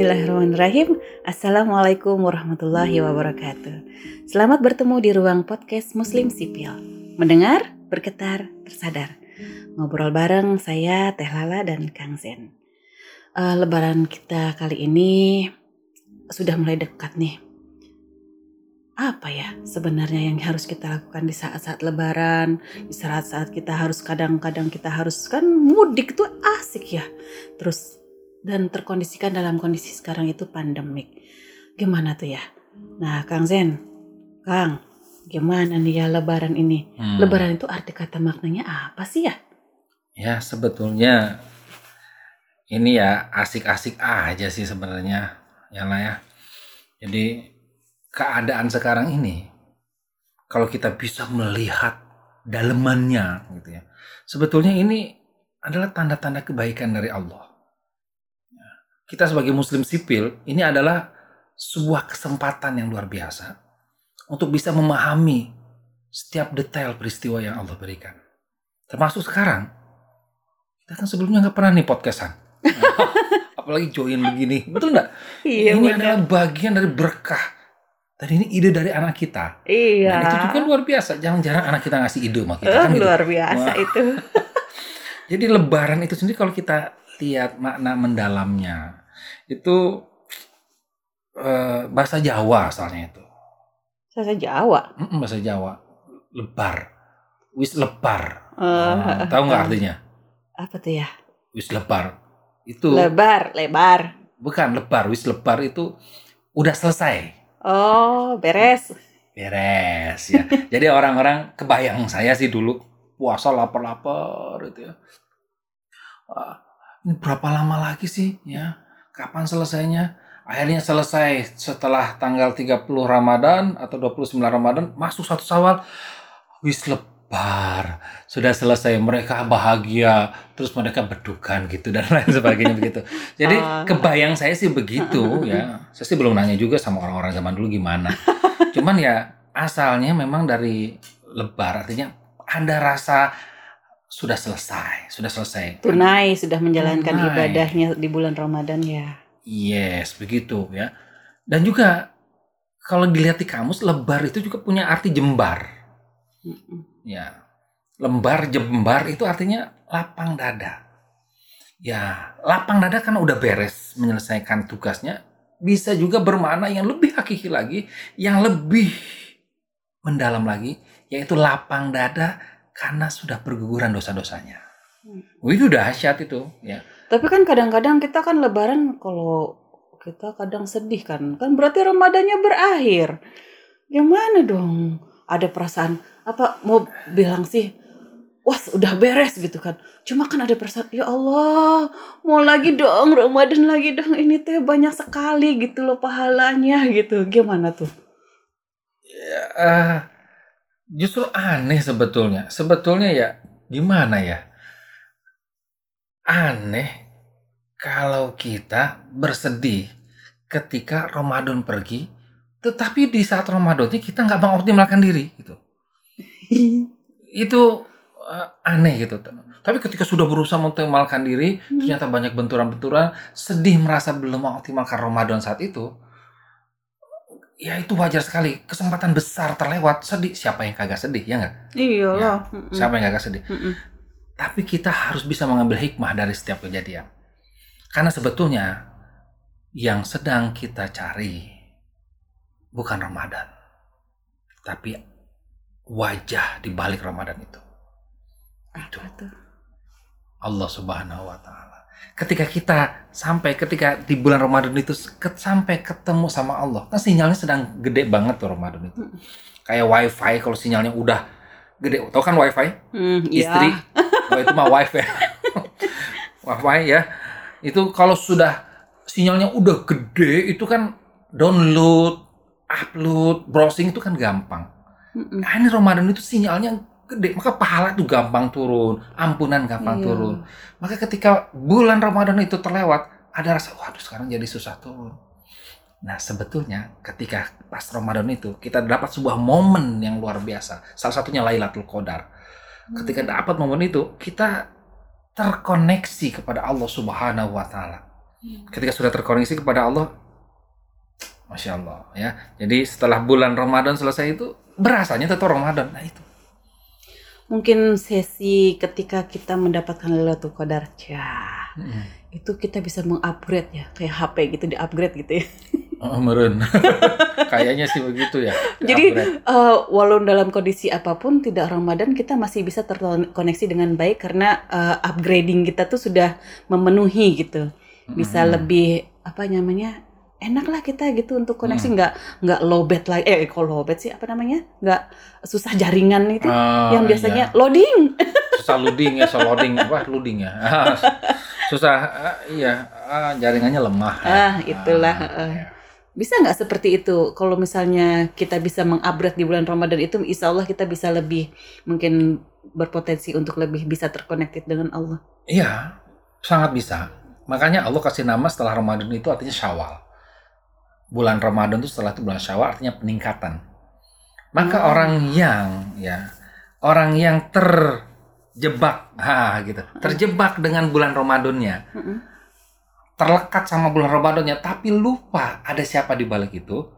Bismillahirrahmanirrahim. Assalamualaikum warahmatullahi wabarakatuh. Selamat bertemu di ruang podcast Muslim Sipil. Mendengar, bergetar, tersadar. Ngobrol bareng saya Teh Lala dan Kang Zen. Uh, lebaran kita kali ini sudah mulai dekat nih. Apa ya sebenarnya yang harus kita lakukan di saat-saat lebaran, di saat-saat kita harus kadang-kadang kita harus kan mudik tuh asik ya. Terus dan terkondisikan dalam kondisi sekarang itu pandemik. Gimana tuh ya? Nah, Kang Zen, Kang, gimana nih ya lebaran ini? Hmm. Lebaran itu arti kata maknanya apa sih ya? Ya, sebetulnya ini ya asik-asik aja sih sebenarnya, ya lah ya. Jadi keadaan sekarang ini kalau kita bisa melihat dalemannya gitu ya. Sebetulnya ini adalah tanda-tanda kebaikan dari Allah kita sebagai muslim sipil ini adalah sebuah kesempatan yang luar biasa untuk bisa memahami setiap detail peristiwa yang Allah berikan. Termasuk sekarang, kita kan sebelumnya nggak pernah nih podcastan. Apalagi join begini, betul nggak? Iya, ini bener. adalah bagian dari berkah. Dan ini ide dari anak kita. Iya. Dan itu juga luar biasa. Jangan-jarang anak kita ngasih ide sama kita. Oh, kan gitu. luar gitu. biasa Wah. itu. Jadi lebaran itu sendiri kalau kita lihat makna mendalamnya, itu uh, bahasa Jawa asalnya itu. Bahasa Jawa. Mm -mm, bahasa Jawa. Lebar. Wis lebar. Uh, nah, tahu nggak artinya? Apa tuh ya? Wis lebar. Itu lebar, lebar. Bukan lebar, wis lebar itu udah selesai. Oh, beres. Beres ya. Jadi orang-orang kebayang saya sih dulu puasa lapar-lapar itu ya. Wah, ini berapa lama lagi sih ya? Kapan selesainya? Akhirnya selesai setelah tanggal 30 Ramadan atau 29 Ramadan masuk satu Sawal. Wis lebar. Sudah selesai mereka bahagia, terus mereka berdukan gitu dan lain sebagainya begitu. Jadi uh. kebayang saya sih begitu ya. Saya sih belum nanya juga sama orang-orang zaman dulu gimana. Cuman ya asalnya memang dari lebar artinya ada rasa sudah selesai, sudah selesai. Tunai sudah menjalankan Tunai. ibadahnya di bulan Ramadan ya. Yes, begitu ya. Dan juga kalau dilihat di kamus lebar itu juga punya arti jembar. Ya. Lembar jembar itu artinya lapang dada. Ya, lapang dada kan udah beres menyelesaikan tugasnya, bisa juga bermakna yang lebih hakiki lagi, yang lebih mendalam lagi, yaitu lapang dada karena sudah berguguran dosa-dosanya. Hmm. Itu dahsyat itu, ya. Tapi kan kadang-kadang kita kan lebaran kalau kita kadang sedih kan. Kan berarti Ramadannya berakhir. Gimana dong? Ada perasaan apa mau bilang sih wah udah beres gitu kan cuma kan ada perasaan ya Allah mau lagi dong Ramadan lagi dong ini teh banyak sekali gitu loh pahalanya gitu gimana tuh ya, uh, justru aneh sebetulnya. Sebetulnya ya gimana ya? Aneh kalau kita bersedih ketika Ramadan pergi, tetapi di saat Ramadan ini kita nggak mengoptimalkan diri gitu. itu uh, aneh gitu. Tapi ketika sudah berusaha mengoptimalkan diri, hmm. ternyata banyak benturan-benturan, sedih merasa belum mengoptimalkan Ramadan saat itu, ya itu wajar sekali. Kesempatan besar terlewat. Sedih. Siapa yang kagak sedih ya nggak? Iya ya, siapa yang kagak sedih? Mm-mm. tapi kita harus bisa mengambil hikmah dari setiap kejadian. Karena sebetulnya yang sedang kita cari bukan Ramadan tapi wajah di balik Ramadan itu. Itu. Allah Subhanahu wa taala ketika kita sampai ketika di bulan Ramadan itu ke, sampai ketemu sama Allah kan sinyalnya sedang gede banget tuh Ramadan itu. Hmm. kayak wifi kalau sinyalnya udah gede. Tau kan wifi? Hmm, istri. Oh, itu mah wifi. Wifi ya. Itu kalau sudah sinyalnya udah gede itu kan download upload browsing itu kan gampang. Nah ini Ramadan itu sinyalnya gede maka pahala tuh gampang turun ampunan gampang iya. turun maka ketika bulan Ramadan itu terlewat ada rasa waduh sekarang jadi susah turun nah sebetulnya ketika pas Ramadan itu kita dapat sebuah momen yang luar biasa salah satunya Lailatul Qadar ketika hmm. dapat momen itu kita terkoneksi kepada Allah Subhanahu wa taala Ketika sudah terkoneksi kepada Allah, masya Allah ya. Jadi setelah bulan Ramadan selesai itu berasanya tetap Ramadan. Nah itu. Mungkin sesi ketika kita mendapatkan Lailatul Qadar, ya Mm. itu kita bisa mengupgrade ya, kayak HP gitu di upgrade gitu ya. Oh, meren. Kayaknya sih begitu ya. Jadi eh, walau dalam kondisi apa pun tidak Ramadan kita masih bisa terkoneksi dengan baik karena eh, upgrading kita tuh sudah memenuhi gitu. Bisa Mm. lebih apa namanya? Enak lah kita gitu untuk koneksi Hmm. nggak nggak lowbat lagi eh kalau lowbat sih apa namanya nggak susah jaringan itu Oh, yang biasanya iya. loading susah loading ya, susah loading apa loading ya. susah ah, iya ah, jaringannya lemah. ya. Ah, itulah, Ah, eh. iya. bisa nggak seperti itu kalau misalnya kita bisa mengupgrade di bulan Ramadan itu insya Allah kita bisa lebih mungkin berpotensi untuk lebih bisa terconnected dengan Allah Iya, sangat bisa. Makanya Allah kasih nama setelah Ramadan itu artinya Syawal. Bulan Ramadan itu setelah itu bulan Syawal artinya peningkatan. Maka Hmm. orang yang ya, orang yang terjebak, ha gitu, terjebak dengan bulan Ramadannya, terlekat sama bulan Ramadannya, tapi lupa ada siapa di balik itu,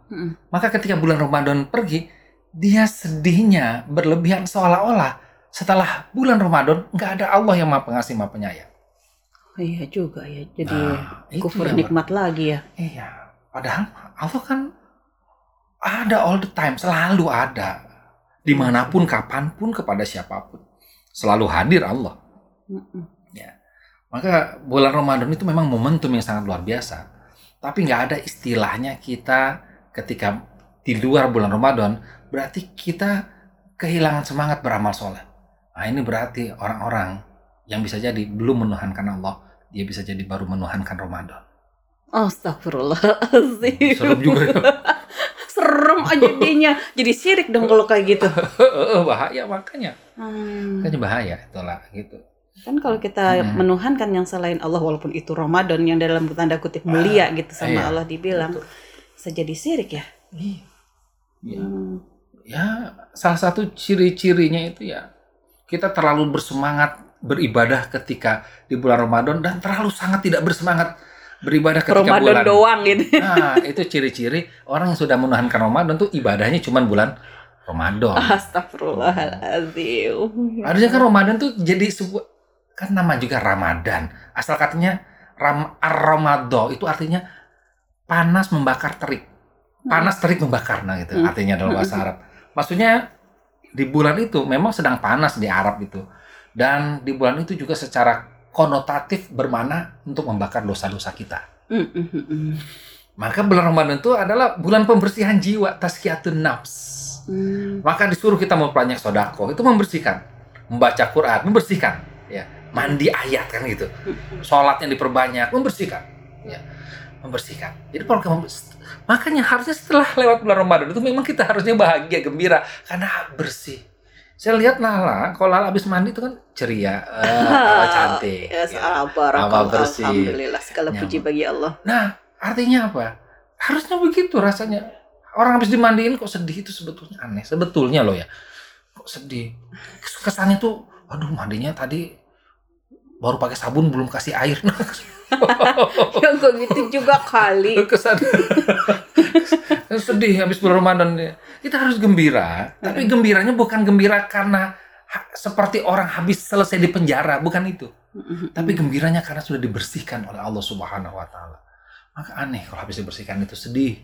maka ketika bulan Ramadan pergi, dia sedihnya berlebihan seolah-olah setelah bulan Ramadan nggak ada Allah yang maha pengasih maha penyayang. Iya juga ya jadi Nah, kufur nikmat lagi ya Iya, padahal Allah kan ada all the time, selalu ada. Di mana pun, kapan pun, kepada siapa pun. Selalu hadir Allah. Mm-mm. Maka bulan Ramadan itu memang momentum yang sangat luar biasa. Tapi nggak ada istilahnya kita ketika di luar bulan Ramadan, berarti kita kehilangan semangat beramal soleh. Nah ini berarti orang-orang yang bisa jadi belum menuhankan Allah, dia bisa jadi baru menuhankan Ramadan. Astagfirullahaladzim Serem juga ya. serem aja jadinya jadi sirik dong kalau kayak gitu bahaya makanya Hmm. makanya bahaya itulah gitu kan kalau kita Hmm. menuhankan yang selain Allah walaupun itu Ramadan yang dalam tanda kutip mulia gitu sama iya. Allah dibilang Betul. bisa jadi sirik ya Iya. Ya, Hmm. ya salah satu ciri-cirinya itu ya kita terlalu bersemangat beribadah ketika di bulan Ramadan dan terlalu sangat tidak bersemangat beribadah ketika Ramadan bulan. doang gitu. Nah itu ciri-ciri orang yang sudah menuhankan Ramadan tuh ibadahnya cuma bulan Ramadan. Astagfirullahaladzim. Harusnya kan Ramadan tuh jadi sebuah kan nama juga Ramadan. Asal katanya ram ar-ramado itu artinya panas membakar terik. Panas terik membakar nah gitu Hmm. artinya dalam bahasa Arab. Maksudnya di bulan itu memang sedang panas di Arab itu. Dan di bulan itu juga secara konotatif bermana untuk membakar dosa-dosa kita. Hmm, hmm, hmm. maka bulan Ramadan itu adalah bulan pembersihan jiwa tazkiyatun nafs. Hmm. maka disuruh kita memperbanyak sodako. Itu membersihkan. Membaca Quran membersihkan. Ya mandi ayat kan gitu. Sholatnya diperbanyak membersihkan. Ya membersihkan. Jadi program makanya harusnya setelah lewat bulan Ramadan itu memang kita harusnya bahagia gembira. Karena bersih saya lihat Nala kalau Nala habis mandi itu kan ceria eh, cantik Ya, ya. Apa bersih. Alhamdulillah segala puji Nyaman. bagi Allah. Nah, artinya apa? Harusnya begitu rasanya. Orang habis dimandiin kok sedih itu sebetulnya aneh. Sebetulnya loh ya. Kok sedih? Kesannya tuh, aduh mandinya tadi baru pakai sabun belum kasih air. ya kok gitu juga kali. Kesan sedih habis bulan Ramadan. Kita harus gembira, tapi gembiranya bukan gembira karena seperti orang habis selesai di penjara, bukan itu. Tapi gembiranya karena sudah dibersihkan oleh Allah Subhanahu wa taala. Maka aneh kalau habis dibersihkan itu sedih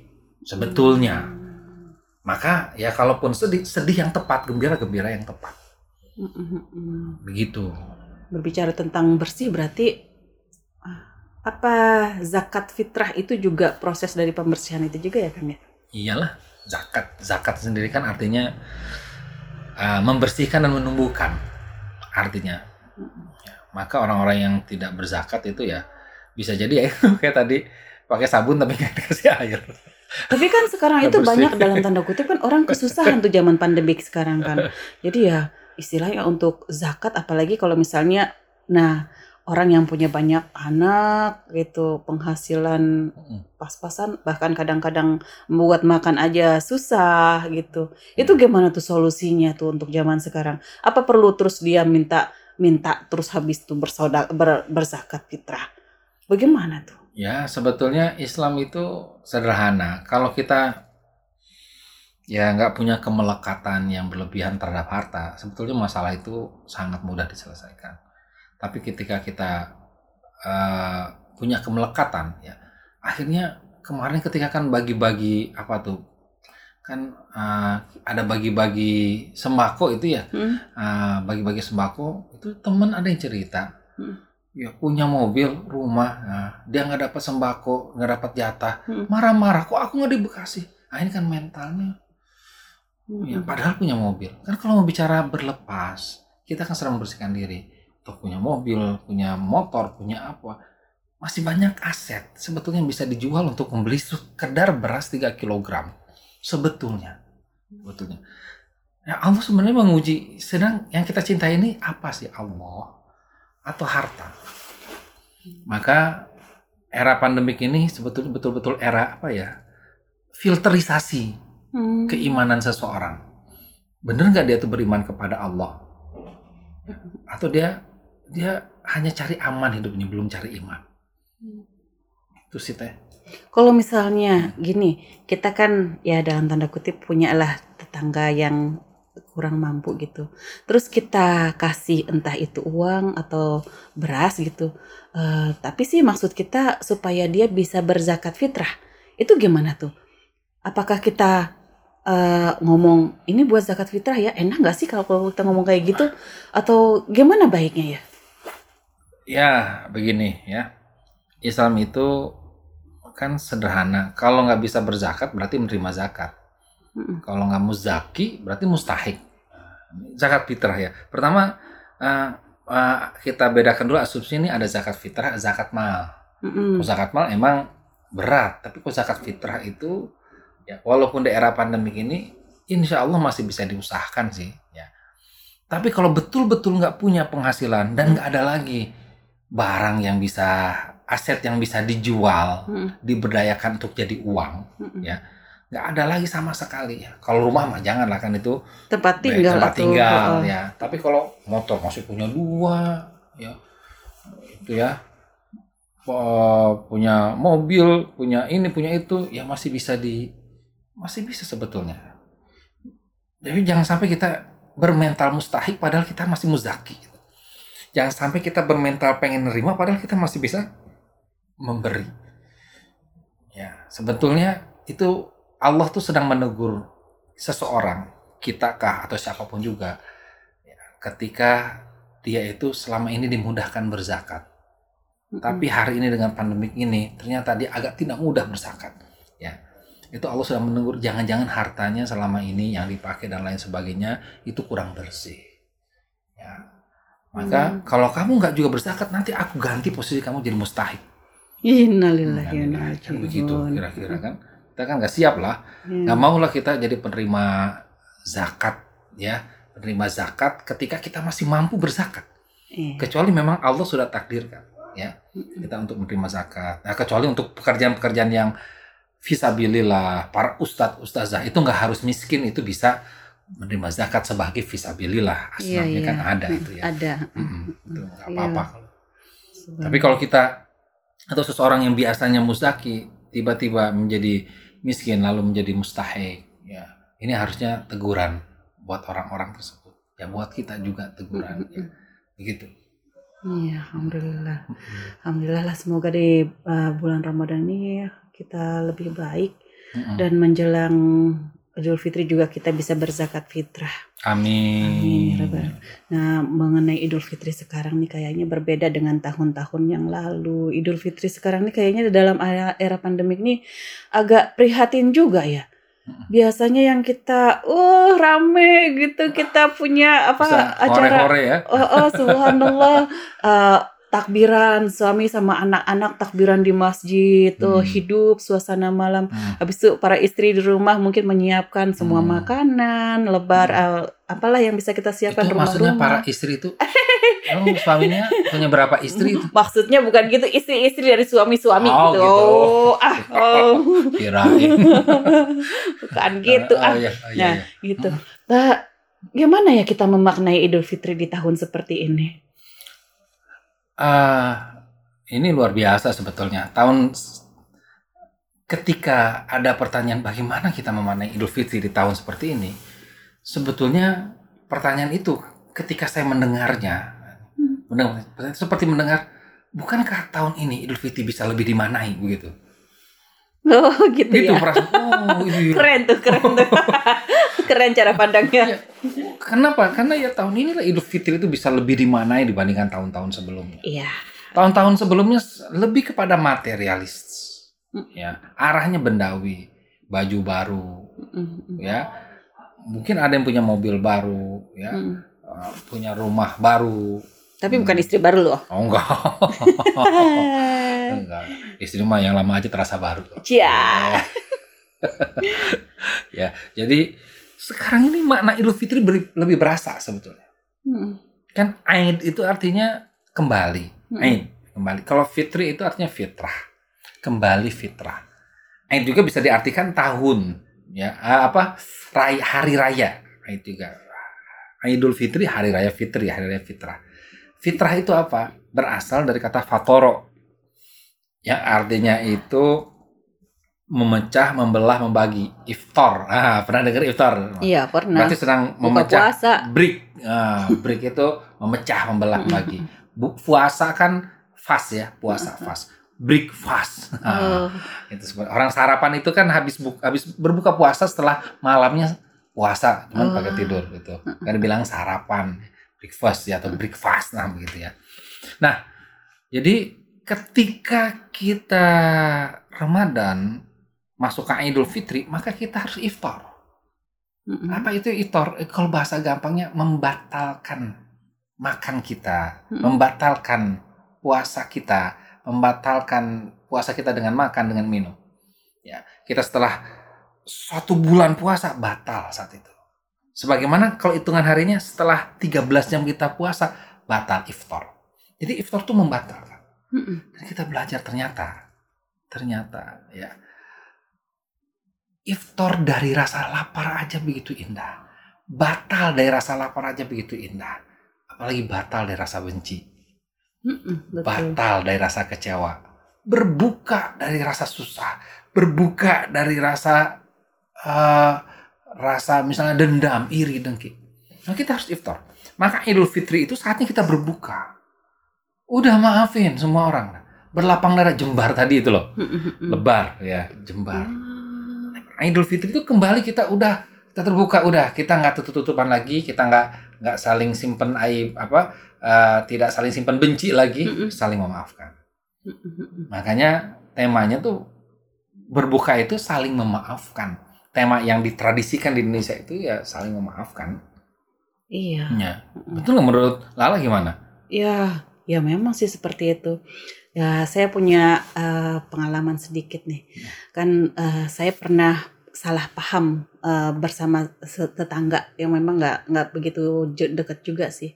sebetulnya. Maka ya kalaupun sedih, sedih yang tepat, gembira-gembira yang tepat. Begitu. Berbicara tentang bersih berarti ah, apa zakat fitrah itu juga proses dari pembersihan itu juga ya Kang ya? Iyalah, zakat. Zakat sendiri kan artinya uh, membersihkan dan menumbuhkan. Artinya. Ya, maka orang-orang yang tidak berzakat itu ya bisa jadi ya kayak tadi pakai sabun tapi nggak dikasih air. Tapi kan sekarang itu bersih. banyak dalam tanda kutip kan orang kesusahan tuh zaman pandemik sekarang kan. Jadi ya istilahnya untuk zakat apalagi kalau misalnya nah orang yang punya banyak anak gitu penghasilan Mm. pas-pasan bahkan kadang-kadang membuat makan aja susah gitu. Itu gimana tuh solusinya tuh untuk zaman sekarang? Apa perlu terus dia minta minta terus habis tuh bersaudara ber- berzakat fitrah? Bagaimana tuh? Ya, sebetulnya Islam itu sederhana. Kalau kita ya nggak punya kemelekatan yang berlebihan terhadap harta, sebetulnya masalah itu sangat mudah diselesaikan. Tapi ketika kita uh, punya kemelekatan, ya akhirnya kemarin ketika kan bagi-bagi apa tuh kan uh, ada bagi-bagi sembako itu ya hmm. uh, bagi-bagi sembako itu temen ada yang cerita hmm. ya punya mobil rumah nah, dia nggak dapat sembako nggak dapat jatah hmm. marah-marah kok aku nggak di Bekasi nah, ini kan mentalnya hmm. Ya padahal punya mobil. Kan kalau mau bicara berlepas kita kan sedang membersihkan diri. Tuh punya mobil punya motor punya apa masih banyak aset sebetulnya bisa dijual untuk membeli sekedar beras 3 kilogram. Sebetulnya. Sebetulnya. Ya Allah sebenarnya menguji sedang yang kita cintai ini apa sih? Allah atau harta? Maka era pandemik ini sebetulnya betul-betul era apa ya? Filterisasi hmm. keimanan seseorang bener nggak dia tuh beriman kepada Allah atau dia dia hanya cari aman hidupnya belum cari iman hmm. itu sih teh kalau misalnya gini, kita kan ya dalam tanda kutip punya lah tetangga yang kurang mampu gitu. Terus kita kasih entah itu uang atau beras gitu. Uh, tapi sih maksud kita supaya dia bisa berzakat fitrah. Itu gimana tuh? Apakah kita uh, ngomong ini buat zakat fitrah ya enak nggak sih kalau kita ngomong kayak gitu? Atau gimana baiknya ya? Ya begini ya. Islam itu kan sederhana. Kalau nggak bisa berzakat berarti menerima zakat. Hmm. Kalau nggak muzaki berarti mustahik. Zakat fitrah ya. Pertama uh, uh, kita bedakan dulu asumsi ini ada zakat fitrah, zakat mal. Hmm. zakat mal emang berat, tapi kok zakat fitrah itu ya walaupun daerah pandemik ini insya Allah masih bisa diusahakan sih ya. Tapi kalau betul-betul nggak punya penghasilan dan nggak ada lagi barang yang bisa aset yang bisa dijual, hmm. diberdayakan untuk jadi uang, hmm. ya nggak ada lagi sama sekali ya. Kalau rumah mah jangan lah kan itu tempat tinggal, tempat tinggal ya. Tapi kalau motor masih punya dua, ya itu ya punya mobil, punya ini, punya itu, ya masih bisa di masih bisa sebetulnya. Jadi jangan sampai kita bermental mustahik padahal kita masih muzaki. Jangan sampai kita bermental pengen nerima padahal kita masih bisa memberi. Ya, sebetulnya itu Allah tuh sedang menegur seseorang, kita kah atau siapa pun juga, ya, ketika dia itu selama ini dimudahkan berzakat. Mm-hmm. Tapi hari ini dengan pandemik ini ternyata dia agak tidak mudah berzakat. Ya, itu Allah sudah menegur jangan-jangan hartanya selama ini yang dipakai dan lain sebagainya itu kurang bersih. Ya, maka hmm. kalau kamu nggak juga berzakat nanti aku ganti posisi kamu jadi mustahik. Innalillahi wa kan begitu kira-kira kan. Kita kan nggak siap lah. Ya. Nggak mau lah kita jadi penerima zakat ya. Penerima zakat ketika kita masih mampu berzakat. Ya. Kecuali memang Allah sudah takdirkan ya. Kita untuk menerima zakat. Nah, kecuali untuk pekerjaan-pekerjaan yang visabilillah, para ustadz ustazah itu nggak harus miskin itu bisa menerima zakat sebagai visabilillah. Aslinya ya, ya. kan ada itu ya. Ada. Hmm, itu nggak apa-apa. Ya. Tapi kalau kita atau seseorang yang biasanya mustaki tiba-tiba menjadi miskin lalu menjadi mustahik ya ini harusnya teguran buat orang-orang tersebut ya buat kita juga teguran ya begitu Iya, alhamdulillah. Alhamdulillah lah semoga di uh, bulan Ramadan ini kita lebih baik mm -hmm. dan menjelang Idul Fitri juga kita bisa berzakat fitrah. Amin. Amin. Nah, mengenai Idul Fitri sekarang nih kayaknya berbeda dengan tahun-tahun yang lalu. Idul Fitri sekarang nih kayaknya dalam era, era pandemik nih agak prihatin juga ya. Biasanya yang kita, uh rame gitu, kita punya apa Bisa acara, hore-hore ya. Oh, oh subhanallah. uh, takbiran suami sama anak-anak takbiran di masjid tuh hmm. hidup suasana malam hmm. habis itu para istri di rumah mungkin menyiapkan semua hmm. makanan lebar hmm. uh, apalah yang bisa kita siapkan itu rumah maksudnya para istri itu Emang suaminya punya berapa istri itu? Maksudnya bukan gitu istri-istri dari suami-suami oh, gitu. gitu. Ah, oh. Kirain. bukan gitu. Oh, ah. Oh, iya, oh, iya, nah, iya. gitu. Nah, gimana ya kita memaknai Idul Fitri di tahun seperti ini? Uh, ini luar biasa sebetulnya. Tahun ketika ada pertanyaan bagaimana kita memaknai Idul Fitri di tahun seperti ini, sebetulnya pertanyaan itu ketika saya mendengarnya, Hmm. mendengar, seperti mendengar, bukankah tahun ini Idul Fitri bisa lebih dimanai begitu? Oh gitu, Gitu ya. perasaan. Oh, iya. Keren tuh, keren tuh. keren cara pandangnya. Iya. Kenapa? Karena ya tahun ini lah Idul Fitri itu bisa lebih dimanai dibandingkan tahun-tahun sebelumnya. Iya. Tahun-tahun sebelumnya lebih kepada materialis. Hmm. Ya, arahnya bendawi, baju baru, Mm, mm, ya. Mungkin ada yang punya mobil baru, ya, mm. uh, punya rumah baru. Tapi bukan istri baru loh. Oh enggak. enggak. Istri mah yang lama aja terasa baru. Cia. ya, jadi sekarang ini makna Idul Fitri beri- lebih berasa sebetulnya. Mm, Kan Aid itu artinya kembali. mm. Aid kembali. Kalau Fitri itu artinya fitrah. Kembali fitrah. Aid juga bisa diartikan tahun, ya. Apa? Ray, hari raya. Aid juga. Idul Fitri hari raya Fitri, hari raya fitrah. Fitrah itu apa? Berasal dari kata fatoro. Yang artinya itu memecah, membelah, membagi. Iftar. Ah, pernah dengar iftar? Iya pernah. Berarti sedang Buka memecah puasa. break. Ah, break itu memecah, membelah, membagi. Bu, puasa kan fast ya, puasa fast. Break fast. Ah, Oh, itu sebenarnya. orang sarapan itu kan habis bu, habis berbuka puasa setelah malamnya puasa, cuman Oh. pakai tidur gitu. Kan dibilang sarapan, breakfast ya atau breakfast nah begitu ya. Nah, jadi ketika kita Ramadan masuk ke Idul Fitri, maka kita harus iftar. mm, mm. Apa itu iftar? Eh, Kalau bahasa gampangnya membatalkan makan kita, Mm. membatalkan puasa kita, membatalkan puasa kita dengan makan dengan minum. Ya, kita setelah satu bulan puasa batal saat itu. Sebagaimana kalau hitungan harinya setelah 13 jam kita puasa batal iftar. Jadi iftar itu membatalkan. Mm, mm. Dan kita belajar ternyata, ternyata ya, iftar dari rasa lapar aja begitu indah. Batal dari rasa lapar aja begitu indah. Apalagi batal dari rasa benci. Betul. Batal dari rasa kecewa. Berbuka dari rasa susah. Berbuka dari rasa eh, rasa misalnya dendam, iri, dengki. Nah kita harus iftar. Maka Idul Fitri itu saatnya kita berbuka. Udah maafin semua orang. Berlapang dada jembar tadi itu loh. Mm, mm, mm. Lebar ya, jembar. Idul Fitri itu kembali kita udah kita terbuka udah kita nggak tutup tutupan lagi kita nggak nggak saling simpen aib apa eh, tidak saling simpen benci lagi saling memaafkan makanya temanya tuh berbuka itu saling memaafkan tema yang ditradisikan di Indonesia itu ya saling memaafkan Iya. ya betul menurut Lala gimana Ya, ya memang sih seperti itu. Ya, saya punya eh, pengalaman sedikit nih. Kan eh, saya pernah salah paham eh, bersama tetangga yang memang nggak nggak begitu dekat juga sih.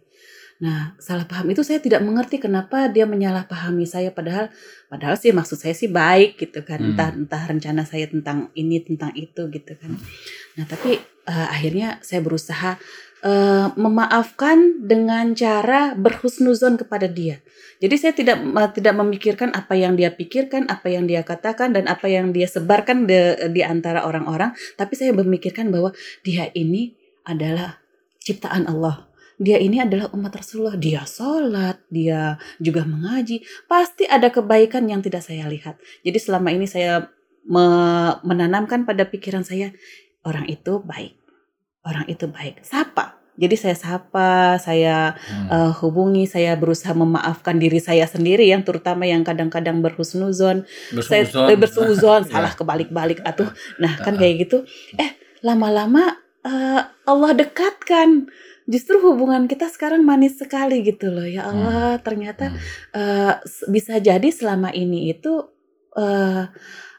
Nah, salah paham itu saya tidak mengerti kenapa dia menyalahpahami saya padahal padahal sih maksud saya sih baik gitu kan. Hmm. Entah entah rencana saya tentang ini tentang itu gitu kan. Nah, tapi eh, akhirnya saya berusaha eh, memaafkan dengan cara berhusnuzon kepada dia. Jadi saya tidak eh, tidak memikirkan apa yang dia pikirkan, apa yang dia katakan dan apa yang dia sebarkan di, di antara orang-orang, tapi saya memikirkan bahwa dia ini adalah ciptaan Allah. Dia ini adalah umat Rasulullah. Dia sholat, dia juga mengaji. Pasti ada kebaikan yang tidak saya lihat. Jadi selama ini saya me- menanamkan pada pikiran saya orang itu baik, orang itu baik. Sapa. Jadi saya sapa, saya Hmm. eh, hubungi, saya berusaha memaafkan diri saya sendiri yang terutama yang kadang-kadang berhusnuzon, saya Bersuuzon. eh, bersuzon, Ya. salah kebalik-balik atuh. Nah, kan kayak gitu. Eh, lama-lama eh, Allah dekatkan. Justru hubungan kita sekarang manis sekali gitu loh. Ya Allah, ternyata Hmm. s- bisa jadi selama ini itu eh,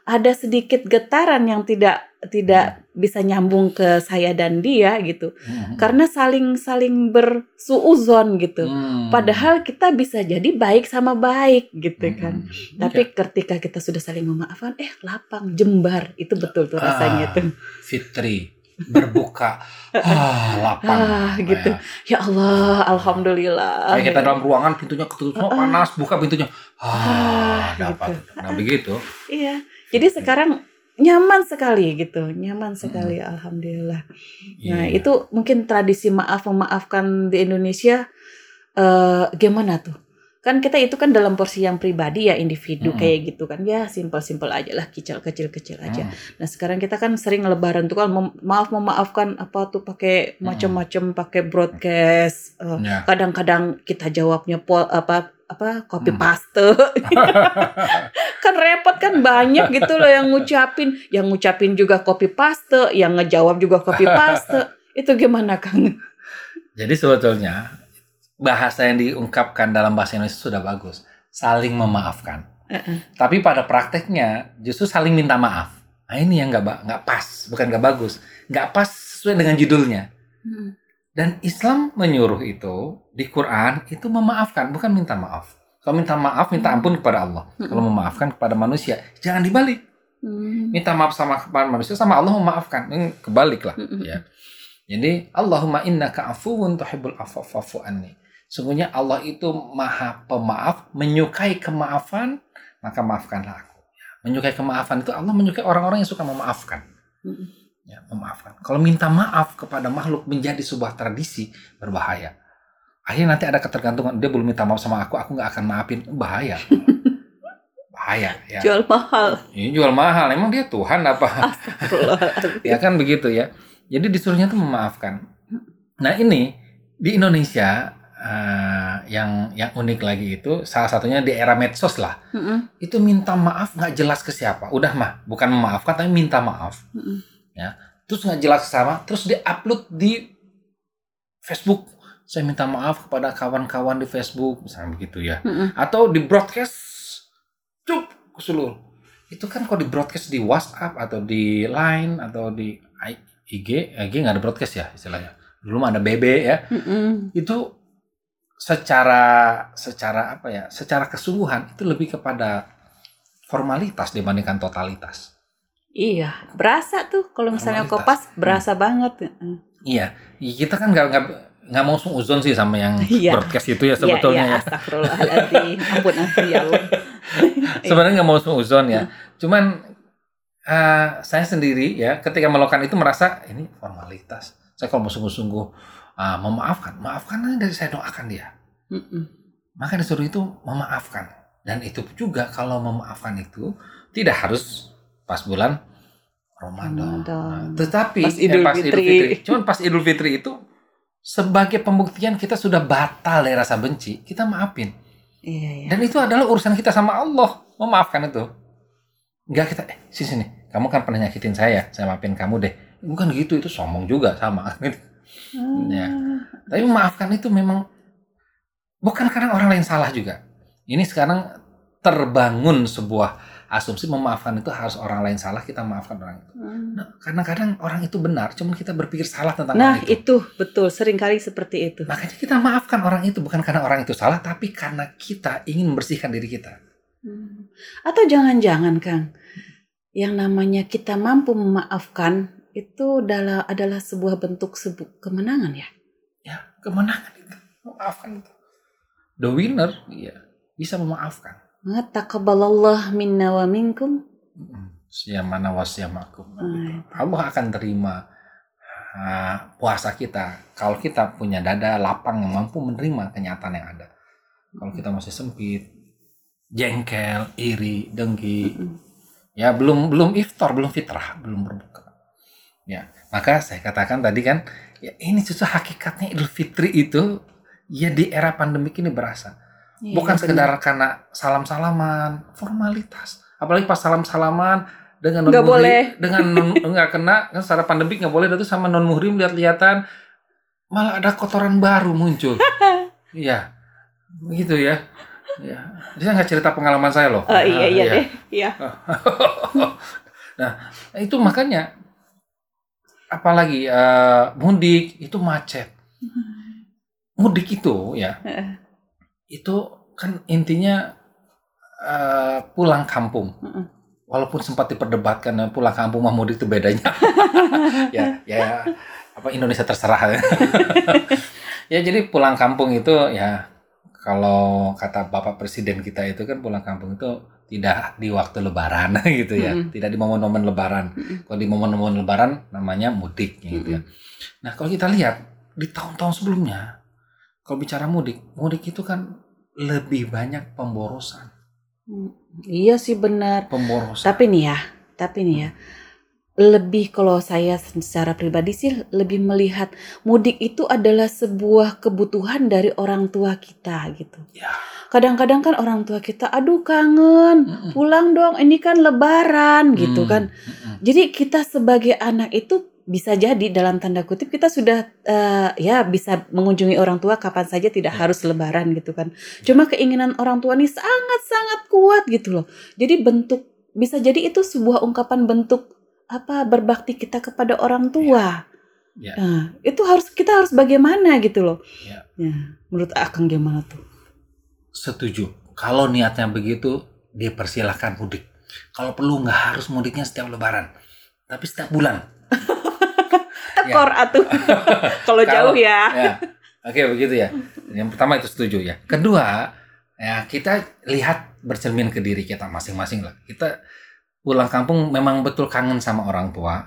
ada sedikit getaran yang tidak tidak bisa nyambung ke saya dan dia gitu. Hmm. Karena saling saling bersuuzon gitu. Hmm. Padahal kita bisa jadi baik sama baik gitu kan. Hmm. Tapi ketika kita sudah saling memaafkan, eh lapang, jembar, itu betul tuh rasanya Ah. tuh. Fitri berbuka ah lapang Ah, gitu. Ya Allah, alhamdulillah. kayak kita dalam ruangan pintunya ketutup Ah. panas buka pintunya Ah, ah dapat gitu. nah begitu Iya. Jadi sekarang nyaman sekali gitu, nyaman sekali alhamdulillah. Nah, Iya. itu mungkin tradisi maaf memaafkan di Indonesia eh gimana tuh? Kan kita itu kan dalam porsi yang pribadi ya individu Mm-mm. kayak gitu kan ya simpel-simpel aja lah kecil kecil kecil aja. Hmm. Nah sekarang kita kan sering lebaran tuh kan mem- maaf memaafkan apa tuh pakai macam-macam pakai broadcast. eh, Ya. kadang-kadang kita jawabnya pol apa apa copy Hmm. paste kan repot kan banyak gitu loh yang ngucapin yang ngucapin juga copy paste yang ngejawab juga copy paste itu gimana kang Jadi sebetulnya bahasa yang diungkapkan dalam bahasa Indonesia sudah bagus, saling memaafkan. Heeh. Tapi pada prakteknya justru saling minta maaf. Nah ini yang nggak nggak pas, bukan nggak bagus, nggak pas sesuai dengan judulnya. Hmm. Dan Islam menyuruh itu di Quran itu memaafkan, bukan minta maaf. Kalau minta maaf, minta ampun kepada Allah. Hmm. Kalau memaafkan kepada manusia, jangan dibalik. Hmm. Minta maaf sama kepada manusia, sama Allah memaafkan. Ini kebalik lah. Ya. Jadi Allahumma innaka afuwun tuhibbul afwa fa'fu anni. Sungguhnya Allah itu maha pemaaf, menyukai kemaafan, maka maafkanlah aku. Menyukai kemaafan itu Allah menyukai orang-orang yang suka memaafkan. Mm-mm. Ya, memaafkan. Kalau minta maaf kepada makhluk menjadi sebuah tradisi berbahaya. Akhirnya nanti ada ketergantungan. Dia belum minta maaf sama aku, aku nggak akan maafin. Bahaya. Bahaya. Ya. jual mahal Ini jual mahal. Emang dia Tuhan apa? Ya kan begitu ya. Jadi disuruhnya tuh memaafkan. Nah ini di Indonesia eh, yang yang unik lagi itu salah satunya di era medsos lah. Mm-mm. Itu minta maaf nggak jelas ke siapa. Udah mah bukan memaafkan tapi minta maaf. Mm-mm. Terus nggak jelas sama. Terus diupload di Facebook. Saya minta maaf kepada kawan-kawan di Facebook misalnya begitu ya. Mm-mm. Atau di broadcast cup ke seluruh. Itu kan kalau di broadcast di WhatsApp atau di Line atau di IG, IG nggak ada broadcast ya istilahnya. Dulu mah ada BB ya. Mm-mm. Itu secara secara apa ya? Secara kesungguhan itu lebih kepada formalitas dibandingkan totalitas. Iya berasa tuh kalau misalnya kopas berasa banget Mm. Iya, kita kan nggak nggak nggak mau uzon sih sama yang Iya. broadcast itu ya sebetulnya iya, ya. iya, astagfirullahaladzim ampun ampun ya Allah Sebenarnya nggak mau uzon ya. Cuman eh, saya sendiri ya ketika melakukan itu merasa ini formalitas. Saya kalau mau sungguh-sungguh ah, memaafkan, maafkan aja dari saya doakan dia. Mm-mm. Maka disuruh itu memaafkan. Dan itu juga kalau memaafkan itu tidak harus pas bulan Ramadan. Ramadan. Nah, tetapi Pas Idul eh, pas Fitri. Cuman pas Idul Fitri itu sebagai pembuktian kita sudah batal dari rasa benci, kita maafin. iya iya Dan itu adalah urusan kita sama Allah, memaafkan itu. Enggak kita, eh sini sini, kamu kan pernah nyakitin saya, saya maafin kamu deh. Bukan gitu, itu sombong juga sama. Ya. Tapi memaafkan itu memang bukan karena orang lain salah juga. Ini sekarang terbangun sebuah asumsi memaafkan itu harus orang lain salah, kita maafkan orang itu. Hmm. Nah, kadang-kadang orang itu benar, cuman kita berpikir salah tentang Nah orang itu. itu betul sering kali seperti itu. Makanya kita maafkan orang itu bukan karena orang itu salah, tapi karena kita ingin membersihkan diri kita. Hmm. Atau jangan-jangan Kang, yang namanya kita mampu memaafkan itu adalah adalah sebuah bentuk sebu kemenangan ya. Ya, kemenangan itu, memaafkan itu. The winner, iya, bisa memaafkan. Taqabbalallah minna wa minkum. Siyamana wasyamakum. Hmm. Allah akan terima puasa kita kalau kita punya dada lapang yang mampu menerima kenyataan yang ada. Kalau kita masih sempit, jengkel, iri, dengki, ya belum belum iftar, belum fitrah, belum berbuka. Ya, maka saya katakan tadi kan, ya ini justru hakikatnya Idul Fitri itu ya di era pandemik ini berasa. Iya, Bukan benar. sekedar karena salam-salaman, formalitas. Apalagi pas salam-salaman dengan non boleh. dengan non, nggak kena kan secara pandemik nggak boleh itu sama non muhrim lihat-lihatan malah ada kotoran baru muncul. Iya, begitu ya. Ya, dia nggak cerita pengalaman saya loh. Oh, iya Ah, iya deh. Iya. nah, itu makanya apalagi eh, mudik itu macet. Mudik itu ya, Heeh. Itu kan intinya eh, pulang kampung. Heeh. walaupun sempat diperdebatkan eh, pulang kampung mah mudik itu bedanya. ya, ya apa Indonesia terserah. ya jadi pulang kampung itu ya kalau kata Bapak Presiden kita itu kan pulang kampung itu tidak di waktu lebaran gitu ya. Mm-mm. Tidak di momen-momen lebaran. Mm-mm. Kalau di momen-momen lebaran namanya mudik gitu ya. Nah, kalau kita lihat di tahun-tahun sebelumnya kalau bicara mudik, mudik itu kan lebih banyak pemborosan. Iya sih benar. Pemborosan. Tapi nih ya, tapi nih ya, lebih kalau saya secara pribadi sih lebih melihat mudik itu adalah sebuah kebutuhan dari orang tua kita gitu. Ya. Kadang-kadang kan orang tua kita, aduh kangen, pulang dong, ini kan lebaran gitu Hmm, kan. Jadi kita sebagai anak itu bisa jadi dalam tanda kutip kita sudah eh, ya bisa mengunjungi orang tua kapan saja tidak Ya. harus lebaran gitu kan. Cuma keinginan orang tua ini sangat-sangat kuat gitu loh. Jadi bentuk bisa jadi itu sebuah ungkapan bentuk apa berbakti kita kepada orang tua. Ya. Nah, itu harus kita harus bagaimana gitu loh. Ya. menurut Akang gimana tuh? Setuju. Kalau niatnya begitu, dipersilahkan mudik. Kalau perlu nggak harus mudiknya setiap lebaran. Tapi setiap bulan. Tekor atuh. Kalau jauh ya. ya. Oke, begitu ya. Yang pertama itu setuju ya. Kedua, ya kita lihat bercermin ke diri kita masing-masing lah. Kita pulang kampung memang betul kangen sama orang tua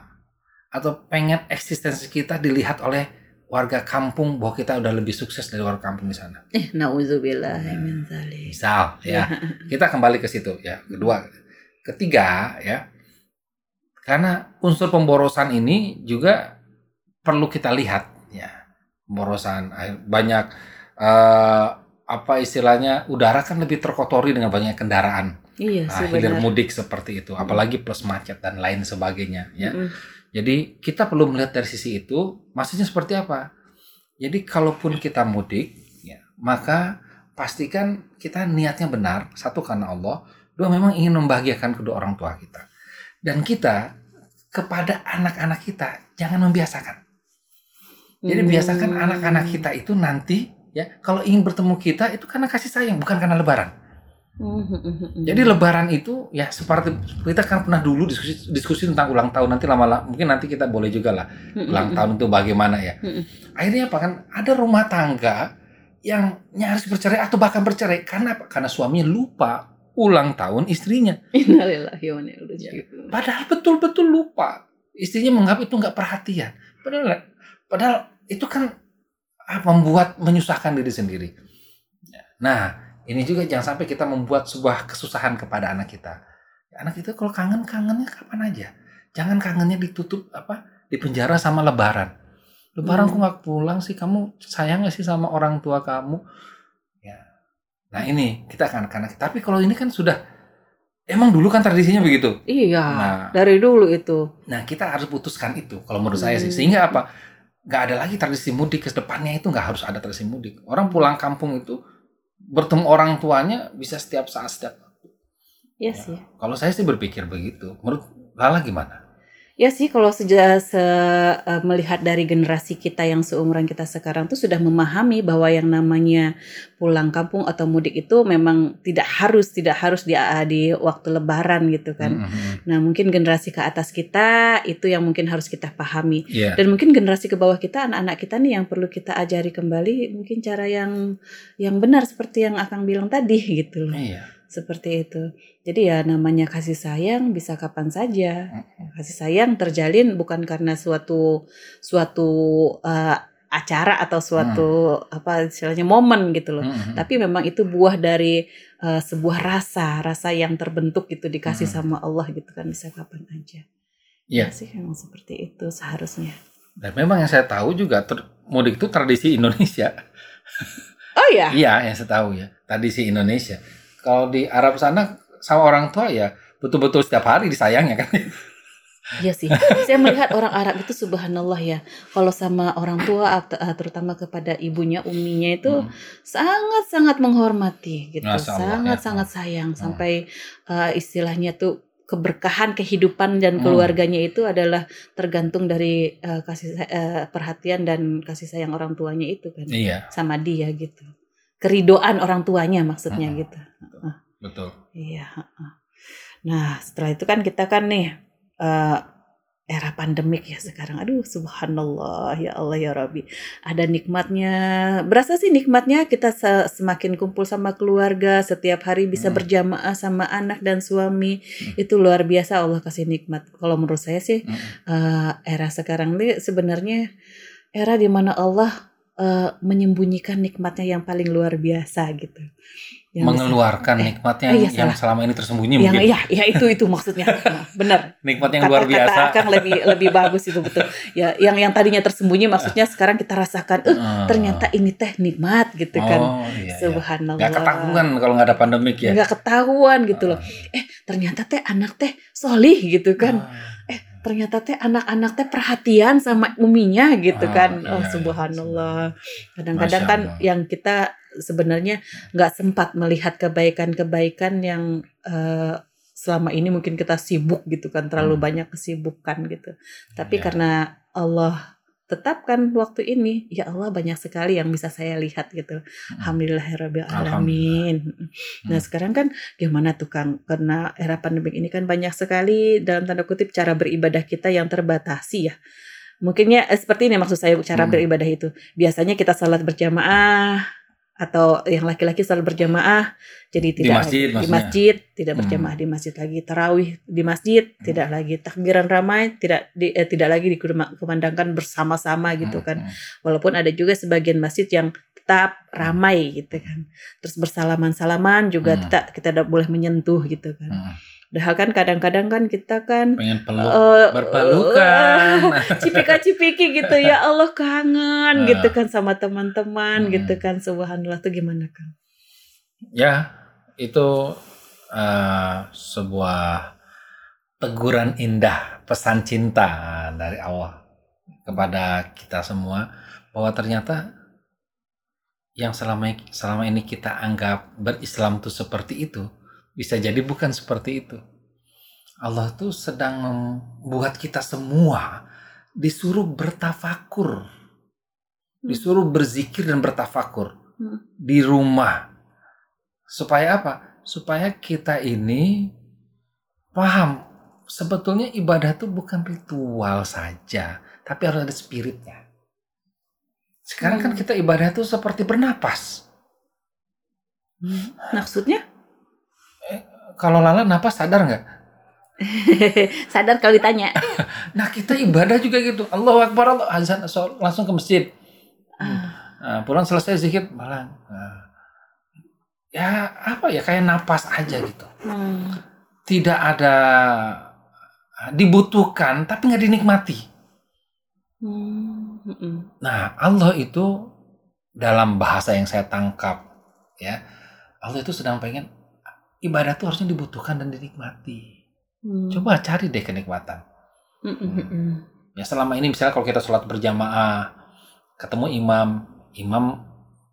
atau pengen eksistensi kita dilihat oleh warga kampung bahwa kita udah lebih sukses dari warga kampung di sana. Eh, nauzubillah dzalik. Misal ya. Kita kembali ke situ ya. Kedua, ketiga ya. Karena unsur pemborosan ini juga perlu kita lihat ya. Pemborosan air- banyak eh, apa istilahnya udara kan lebih terkotori dengan banyak kendaraan. Iya Nah, sih hilir mudik seperti itu, apalagi plus macet dan lain sebagainya ya. Mm. Jadi kita perlu melihat dari sisi itu, maksudnya seperti apa? Jadi kalaupun kita mudik, ya, maka pastikan kita niatnya benar, satu karena Allah, dua memang ingin membahagiakan kedua orang tua kita. Dan kita kepada anak-anak kita jangan membiasakan. Jadi Hmm. biasakan anak-anak kita itu nanti ya kalau ingin bertemu kita itu karena kasih sayang, bukan karena lebaran. Hmm. Jadi lebaran itu ya seperti kita kan pernah dulu diskusi diskusi tentang ulang tahun nanti lama-lama mungkin nanti kita boleh juga lah Hmm. ulang tahun itu bagaimana ya. Akhirnya apa kan ada rumah tangga yang nyaris bercerai atau bahkan bercerai karena apa? Karena suaminya lupa ulang tahun istrinya. Innalillahi wa inna ilaihi Ya. Padahal betul-betul lupa. Istrinya menganggap itu nggak perhatian. Padahal padahal itu kan ah, membuat menyusahkan diri sendiri. Ya. Nah, ini juga jangan sampai kita membuat sebuah kesusahan kepada anak kita. Anak itu kalau kangen kangennya kapan aja. Jangan kangennya ditutup apa di penjara sama lebaran. Lebaran Hmm. kok nggak pulang sih? Kamu sayang gak sih sama orang tua kamu? Ya. Nah ini kita kan anak Tapi kalau ini kan sudah emang dulu kan tradisinya begitu. Iya, Nah. dari dulu itu. Nah kita harus putuskan itu kalau menurut saya sih Hmm. sehingga apa nggak ada lagi tradisi mudik ke depannya itu nggak harus ada tradisi mudik orang pulang kampung itu bertemu orang tuanya bisa setiap saat setiap waktu. Iya Ya. sih. kalau saya sih berpikir begitu menurut Lala gimana Ya sih kalau sejak se, eh, melihat dari generasi kita yang seumuran kita sekarang tuh sudah memahami bahwa yang namanya pulang kampung atau mudik itu memang tidak harus tidak harus di di waktu lebaran gitu kan. Mhm. Nah, mungkin generasi ke atas kita itu yang mungkin harus kita pahami. Iya Dan mungkin generasi ke bawah kita anak-anak kita nih yang perlu kita ajari kembali mungkin cara yang yang benar seperti yang Akang bilang tadi gitu loh. iya Seperti itu. Jadi ya namanya kasih sayang bisa kapan saja. Kasih sayang terjalin bukan karena suatu suatu eh, acara atau suatu apa istilahnya momen gitu loh. Mhm. Tapi memang itu buah dari eh, sebuah rasa, rasa yang terbentuk gitu dikasih Mhm. sama Allah gitu kan bisa kapan aja. Iya. Ya sih memang seperti itu seharusnya. dan memang yang saya tahu juga ter- mudik itu tradisi Indonesia Oh ya. iya yang saya tahu ya tradisi Indonesia kalau di Arab sana sama orang tua ya betul-betul setiap hari disayangnya kan Iya sih. Saya melihat orang Arab itu subhanallah ya. Kalau sama orang tua eh, terutama kepada ibunya, uminya itu Hmm. sangat-sangat menghormati gitu. Sangat-sangat ya. sayang Hmm. sampai eh, istilahnya tuh keberkahan kehidupan dan Hmm. keluarganya itu adalah tergantung dari eh, kasih eh, perhatian dan kasih sayang orang tuanya itu kan iya sama dia gitu. Keridoan orang tuanya maksudnya Hmm. gitu. betul Iya. heeh. Nah, setelah itu kan kita kan nih uh, era pandemik ya sekarang. Aduh, subhanallah ya Allah ya Rabbi. Ada nikmatnya. Berasa sih nikmatnya kita semakin kumpul sama keluarga, setiap hari bisa hmm. berjamaah sama anak dan suami. Hmm. Itu luar biasa Allah kasih nikmat. Kalau menurut saya sih hmm. uh, era sekarang ini sebenarnya era di mana Allah uh, menyembunyikan nikmatnya yang paling luar biasa gitu yang mengeluarkan bisa, eh, nikmatnya eh, iya, yang selama ini tersembunyi yang, mungkin. Iya, iya itu itu maksudnya. Nah, benar. Nikmat yang kata, luar biasa. Kata Akang lebih lebih bagus itu betul. Ya, yang yang tadinya tersembunyi maksudnya sekarang kita rasakan, eh uh, ternyata ini teh nikmat gitu kan. Oh, iya, iya. Subhanallah. Gak ketahuan kalau nggak ada pandemik ya. Gak ketahuan gitu loh. Eh, ternyata teh anak teh solih gitu kan. Uh. Ternyata teh anak-anak teh perhatian sama uminya gitu ah, kan. Oh, iya, subhanallah. Kadang-kadang kan yang kita sebenarnya nggak sempat melihat kebaikan-kebaikan yang uh, selama ini mungkin kita sibuk gitu kan terlalu hmm. banyak kesibukan gitu. Tapi yeah. karena Allah tetapkan waktu ini, ya Allah banyak sekali yang bisa saya lihat gitu. Hmm. Alhamdulillahirabbil alamin. Hmm. Nah, sekarang kan gimana tuh Kang? Karena era pandemi ini kan banyak sekali dalam tanda kutip cara beribadah kita yang terbatasi ya. Mungkinnya eh, seperti ini maksud saya cara hmm. beribadah itu. Biasanya kita salat berjamaah, atau yang laki-laki selalu berjamaah jadi tidak di masjid, di masjid tidak hmm. berjamaah hmm. di masjid lagi tarawih di masjid hmm. tidak lagi takbiran ramai tidak di, eh, tidak lagi dikumandangkan bersama-sama gitu kan hmm. walaupun ada juga sebagian masjid yang tetap ramai gitu kan terus bersalaman-salaman juga hmm. kita kita tidak boleh menyentuh gitu kan hmm Padahal kan kadang-kadang kan kita kan pengen peluk, uh, berpelukan, uh, cipika-cipiki gitu ya Allah kangen uh, gitu kan sama teman-teman hmm. gitu kan subhanallah tuh gimana kan? Ya itu uh, sebuah teguran indah pesan cinta dari Allah kepada kita semua bahwa ternyata yang selama selama ini kita anggap berislam tuh seperti itu bisa jadi bukan seperti itu. Allah tuh sedang membuat kita semua disuruh bertafakur. Hmm. Disuruh berzikir dan bertafakur hmm. di rumah. Supaya apa? Supaya kita ini paham sebetulnya ibadah itu bukan ritual saja, tapi harus ada spiritnya. Sekarang kan hmm. kita ibadah itu seperti bernapas. Maksudnya? Kalau Lala napas sadar nggak? sadar kalau ditanya. nah kita ibadah juga gitu. Allah Akbar, Allah azan langsung ke masjid. Ah. Nah, pulang selesai zikir malah. Nah. Ya apa ya kayak napas aja gitu. Hmm. Tidak ada dibutuhkan tapi nggak dinikmati. Hmm. Nah Allah itu dalam bahasa yang saya tangkap ya Allah itu sedang pengen ibadah tuh harusnya dibutuhkan dan dinikmati. Hmm. Coba cari deh kenikmatan. Hmm. Hmm. Ya selama ini misalnya kalau kita sholat berjamaah, ketemu imam, imam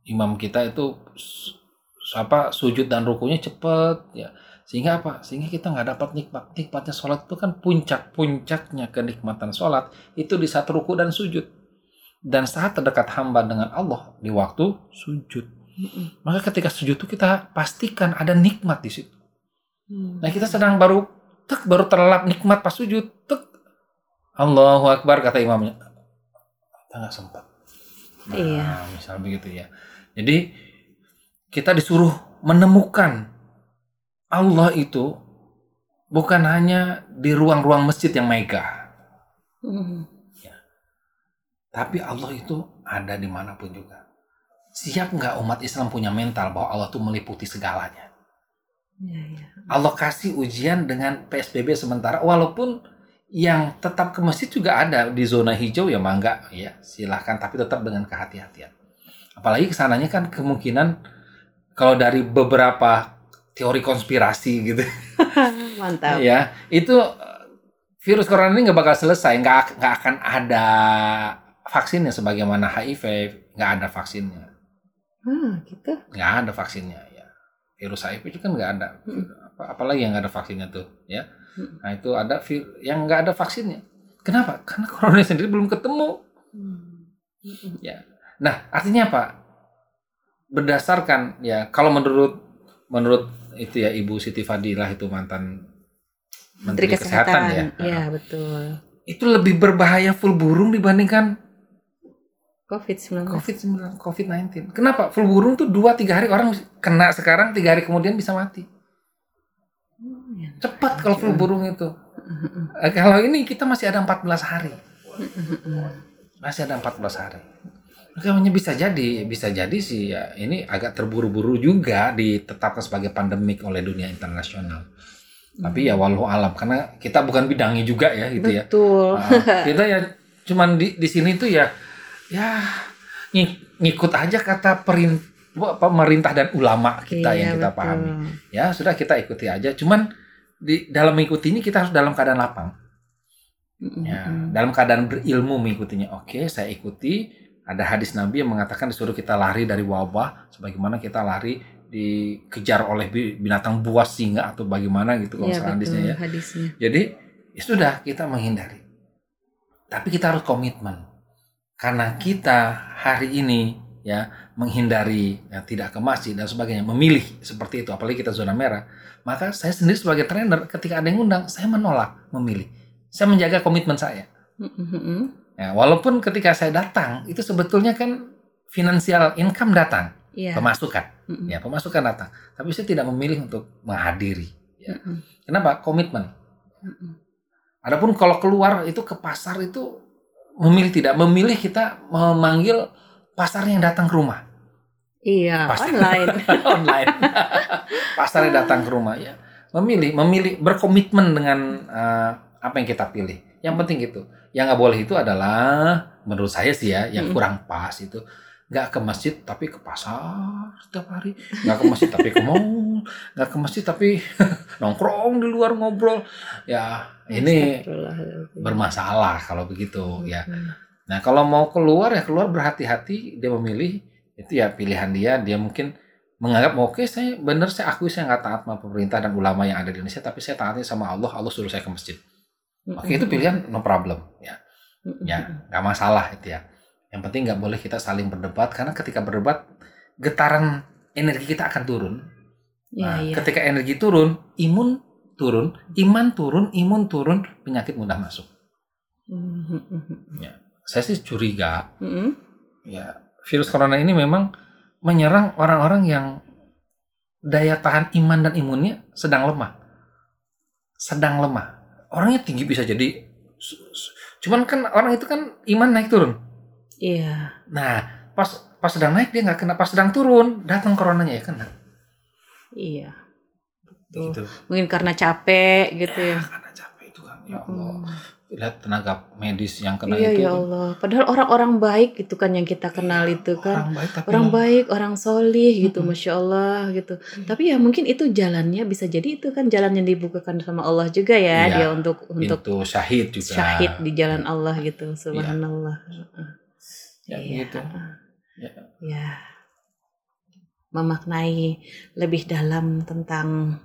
imam kita itu apa sujud dan rukunya cepet ya sehingga apa sehingga kita nggak dapat nikmat nikmatnya sholat itu kan puncak puncaknya kenikmatan sholat itu di saat ruku dan sujud dan saat terdekat hamba dengan Allah di waktu sujud maka ketika sujud itu kita pastikan ada nikmat di situ. Mm. Nah kita sedang baru tek baru terlelap nikmat pas sujud tek Allahu Akbar kata imamnya kita nggak sempat. Nah, iya. misal begitu ya. Jadi kita disuruh menemukan Allah itu bukan hanya di ruang-ruang masjid yang megah. Mm. Ya. Tapi Allah itu ada di mana pun juga siap nggak umat Islam punya mental bahwa Allah tuh meliputi segalanya? Ya, ya. Allah kasih ujian dengan PSBB sementara, walaupun yang tetap ke masjid juga ada di zona hijau ya mangga ya silahkan tapi tetap dengan kehati-hatian. Apalagi ke sananya kan kemungkinan kalau dari beberapa teori konspirasi gitu. Mantap. ya itu virus corona ini nggak bakal selesai, nggak nggak akan ada vaksinnya sebagaimana HIV nggak ada vaksinnya. Hmm, gitu. Nggak ada vaksinnya ya. Virus HIV itu kan nggak ada. Hmm. apalagi yang nggak ada vaksinnya tuh, ya. Hmm. Nah itu ada yang nggak ada vaksinnya. Kenapa? Karena corona sendiri belum ketemu. Hmm. Ya. Nah artinya apa? Berdasarkan ya kalau menurut menurut itu ya Ibu Siti Fadilah itu mantan Menteri, Kesehatan, ya. Iya, betul. Itu lebih berbahaya flu burung dibandingkan COVID-19. COVID-19, COVID-19. Kenapa? Flu burung tuh 2 3 hari orang kena sekarang, 3 hari kemudian bisa mati. Cepat kalau flu burung itu. Eh, kalau ini kita masih ada 14 hari. Masih ada 14 hari. Makanya bisa jadi, bisa jadi sih ya ini agak terburu-buru juga ditetapkan sebagai pandemik oleh dunia internasional. Tapi ya walau alam karena kita bukan bidangnya juga ya gitu ya. Betul. Ah, kita ya cuman di di sini tuh ya ya ngik- ngikut aja kata perin, pemerintah dan ulama kita Iya, yang kita betul. pahami. Ya sudah kita ikuti aja. Cuman di dalam mengikuti ini kita harus dalam keadaan lapang. Ya, Mm-mm. dalam keadaan berilmu mengikutinya. Oke, saya ikuti. Ada hadis Nabi yang mengatakan disuruh kita lari dari wabah, sebagaimana kita lari dikejar oleh bi- binatang buas singa atau bagaimana gitu kalau misalnya hadisnya ya. hadisnya. Jadi ya sudah kita menghindari. Tapi kita harus komitmen. Karena kita hari ini ya menghindari ya, tidak ke masjid dan sebagainya, memilih seperti itu apalagi kita zona merah, maka saya sendiri sebagai trainer ketika ada yang undang, saya menolak memilih. Saya menjaga komitmen saya. Ya, walaupun ketika saya datang itu sebetulnya kan finansial income datang, Iya. pemasukan. Ya, pemasukan datang. Tapi saya tidak memilih untuk menghadiri. Ya. Kenapa? Komitmen. Adapun kalau keluar itu ke pasar itu memilih tidak memilih kita memanggil pasar yang datang ke rumah. Iya, Pasti. online. online. Pasar yang datang ke rumah ya. Memilih memilih berkomitmen dengan eh, apa yang kita pilih. Yang penting gitu yang nggak boleh itu adalah menurut saya sih ya yang kurang pas itu nggak ke masjid tapi ke pasar setiap hari. Nggak ke masjid tapi ke mall. Nggak ke masjid tapi nongkrong di luar ngobrol. Ya ini Astagfirullahaladzim. bermasalah kalau begitu ya. Mm. Nah kalau mau keluar ya keluar berhati-hati. Dia memilih itu ya pilihan dia. Dia mungkin menganggap oke saya benar saya akui saya nggak taat sama pemerintah dan ulama yang ada di Indonesia tapi saya taatnya sama Allah. Allah suruh saya ke masjid. Oke itu pilihan no problem ya. Ya nggak masalah itu ya yang penting nggak boleh kita saling berdebat karena ketika berdebat getaran energi kita akan turun Iya, Nah, iya. ketika energi turun imun turun iman turun imun turun penyakit mudah masuk Mm-mm. saya sih curiga Mm-mm. ya virus corona ini memang menyerang orang-orang yang daya tahan iman dan imunnya sedang lemah. Sedang lemah. Orangnya tinggi bisa jadi cuman kan orang itu kan iman naik turun. Iya. Nah, pas pas sedang naik dia nggak kena, pas sedang turun datang coronanya ya kena. Iya. Betul. Gitu. Mungkin karena capek gitu ya. Karena capek itu kan ya Allah. Mm. Lihat tenaga medis yang kena Iya itu. ya Allah. Padahal orang-orang baik gitu kan yang kita kenal itu kan. Orang baik tapi Orang baik, orang solih gitu, Mm-mm. masya Allah gitu. Iya. Tapi ya mungkin itu jalannya bisa jadi itu kan jalan yang dibukakan sama Allah juga ya Iya, dia untuk untuk syahid juga. syahid di jalan Allah gitu. Subhanallah. Ya, Iya. gitu. Ya. Ya. Memaknai lebih dalam tentang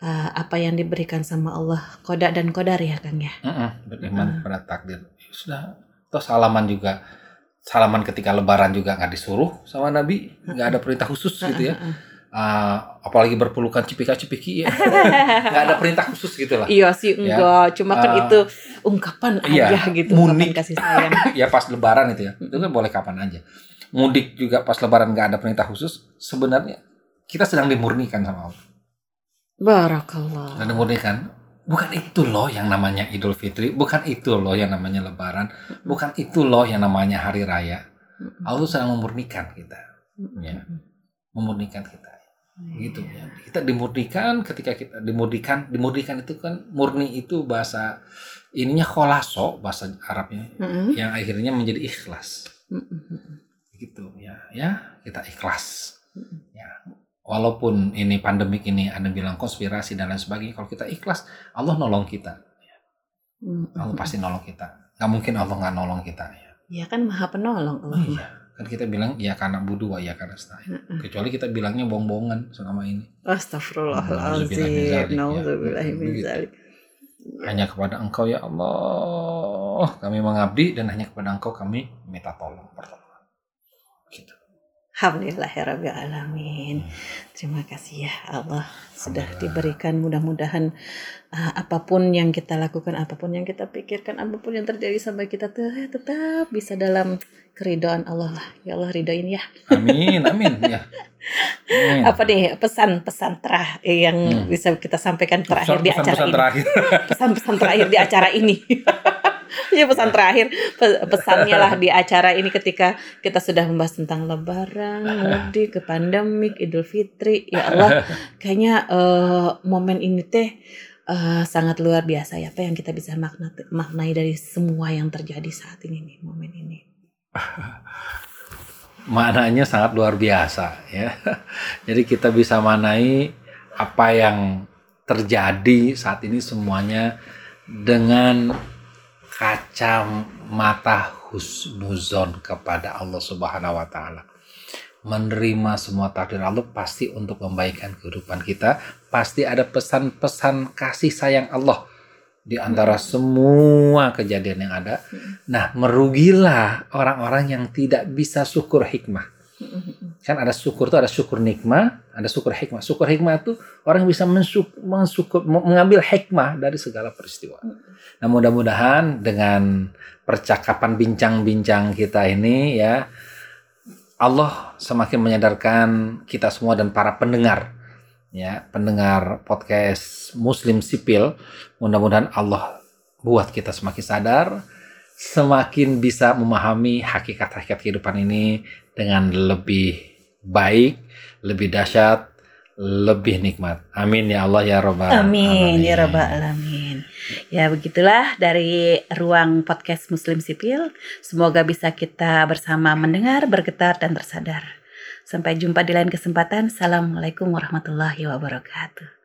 uh, apa yang diberikan sama Allah koda dan kodar ya Kang ya. Mm-mm, beriman pada takdir. Ya sudah. Terus salaman juga. Salaman ketika lebaran juga nggak disuruh sama Nabi. Nggak ada perintah khusus gitu ya. Ah, apalagi berpelukan cipika-cipiki ya. nggak ada perintah khusus gitu lah. Iya sih enggak, cuma kan Ah, itu ungkapan iya, aja gitu, ungkapan kasih sayang. ya pas lebaran itu ya. Itu kan boleh kapan aja. Mudik juga pas lebaran nggak ada perintah khusus. Sebenarnya kita sedang dimurnikan sama Allah. Barakallah. Sedang dimurnikan. Bukan itu loh yang namanya Idul Fitri. Bukan itu loh yang namanya lebaran. Bukan itu loh yang namanya hari raya. Allah sedang memurnikan kita. Ya. Memurnikan kita. Gitu ya kita dimurnikan ketika kita dimurnikan dimurnikan itu kan murni itu bahasa ininya kholaso bahasa Arabnya Mm-mm. yang akhirnya menjadi ikhlas Mm-mm. gitu ya ya kita ikhlas ya walaupun ini pandemik ini ada bilang konspirasi dan lain sebagainya kalau kita ikhlas Allah nolong kita Mm-mm. Allah pasti nolong kita nggak mungkin Allah nggak nolong kita ya Ya kan maha penolong Allah. Oh iya kan kita bilang ya karena budu ya karena setahun Mm-mm. kecuali kita bilangnya bohong-bohongan selama ini. Astagfirullahaladzim. Zalik. hanya kepada engkau ya Allah. Kami mengabdi dan hanya kepada engkau kami minta tolong pertolongan. Gitu Alhamdulillahirrahmanirrahim. Terima kasih ya Allah sudah diberikan mudah-mudahan uh, apa pun yang kita lakukan, apa pun yang kita pikirkan, apa pun yang terjadi sampai kita tuh eh, tetap bisa dalam keridhaan Allah lah. Ya Allah ridoin ya. Amin, amin ya. Amin. Apa deh pesan-pesan terakhir yang Hmm. bisa kita sampaikan terakhir di acara Pesan-pesan ini? terakhir. Pesan-pesan terakhir di acara ini. Ya pesan terakhir pe- pesannya lah di acara ini ketika kita sudah membahas tentang lebaran, mudik, ke pandemik, Idul Fitri. Ya Allah, kayaknya eh, momen ini teh eh, sangat luar biasa ya. Apa yang kita bisa makna, maknai dari semua yang terjadi saat ini nih, momen ini. maknanya sangat luar biasa ya. Jadi kita bisa manai apa yang terjadi saat ini semuanya dengan kacamata husnuzon kepada Allah Subhanahu wa taala. Menerima semua takdir Allah pasti untuk membaikan kehidupan kita, pasti ada pesan-pesan kasih sayang Allah di antara semua kejadian yang ada. Nah, merugilah orang-orang yang tidak bisa syukur hikmah. Kan ada syukur itu ada syukur nikmah, ada syukur hikmah. Syukur hikmah itu orang bisa mensyuk- mensyukur, mengambil hikmah dari segala peristiwa. Nah, mudah-mudahan dengan percakapan bincang-bincang kita ini ya Allah semakin menyadarkan kita semua dan para pendengar ya, pendengar podcast Muslim Sipil, mudah-mudahan Allah buat kita semakin sadar, semakin bisa memahami hakikat-hakikat kehidupan ini dengan lebih baik, lebih dahsyat, lebih nikmat. Amin ya Allah ya Rabbal Amin ya Alamin. Rabbal Alamin. Ya begitulah dari ruang podcast Muslim Sipil. Semoga bisa kita bersama mendengar, bergetar, dan tersadar. Sampai jumpa di lain kesempatan. Assalamualaikum warahmatullahi wabarakatuh.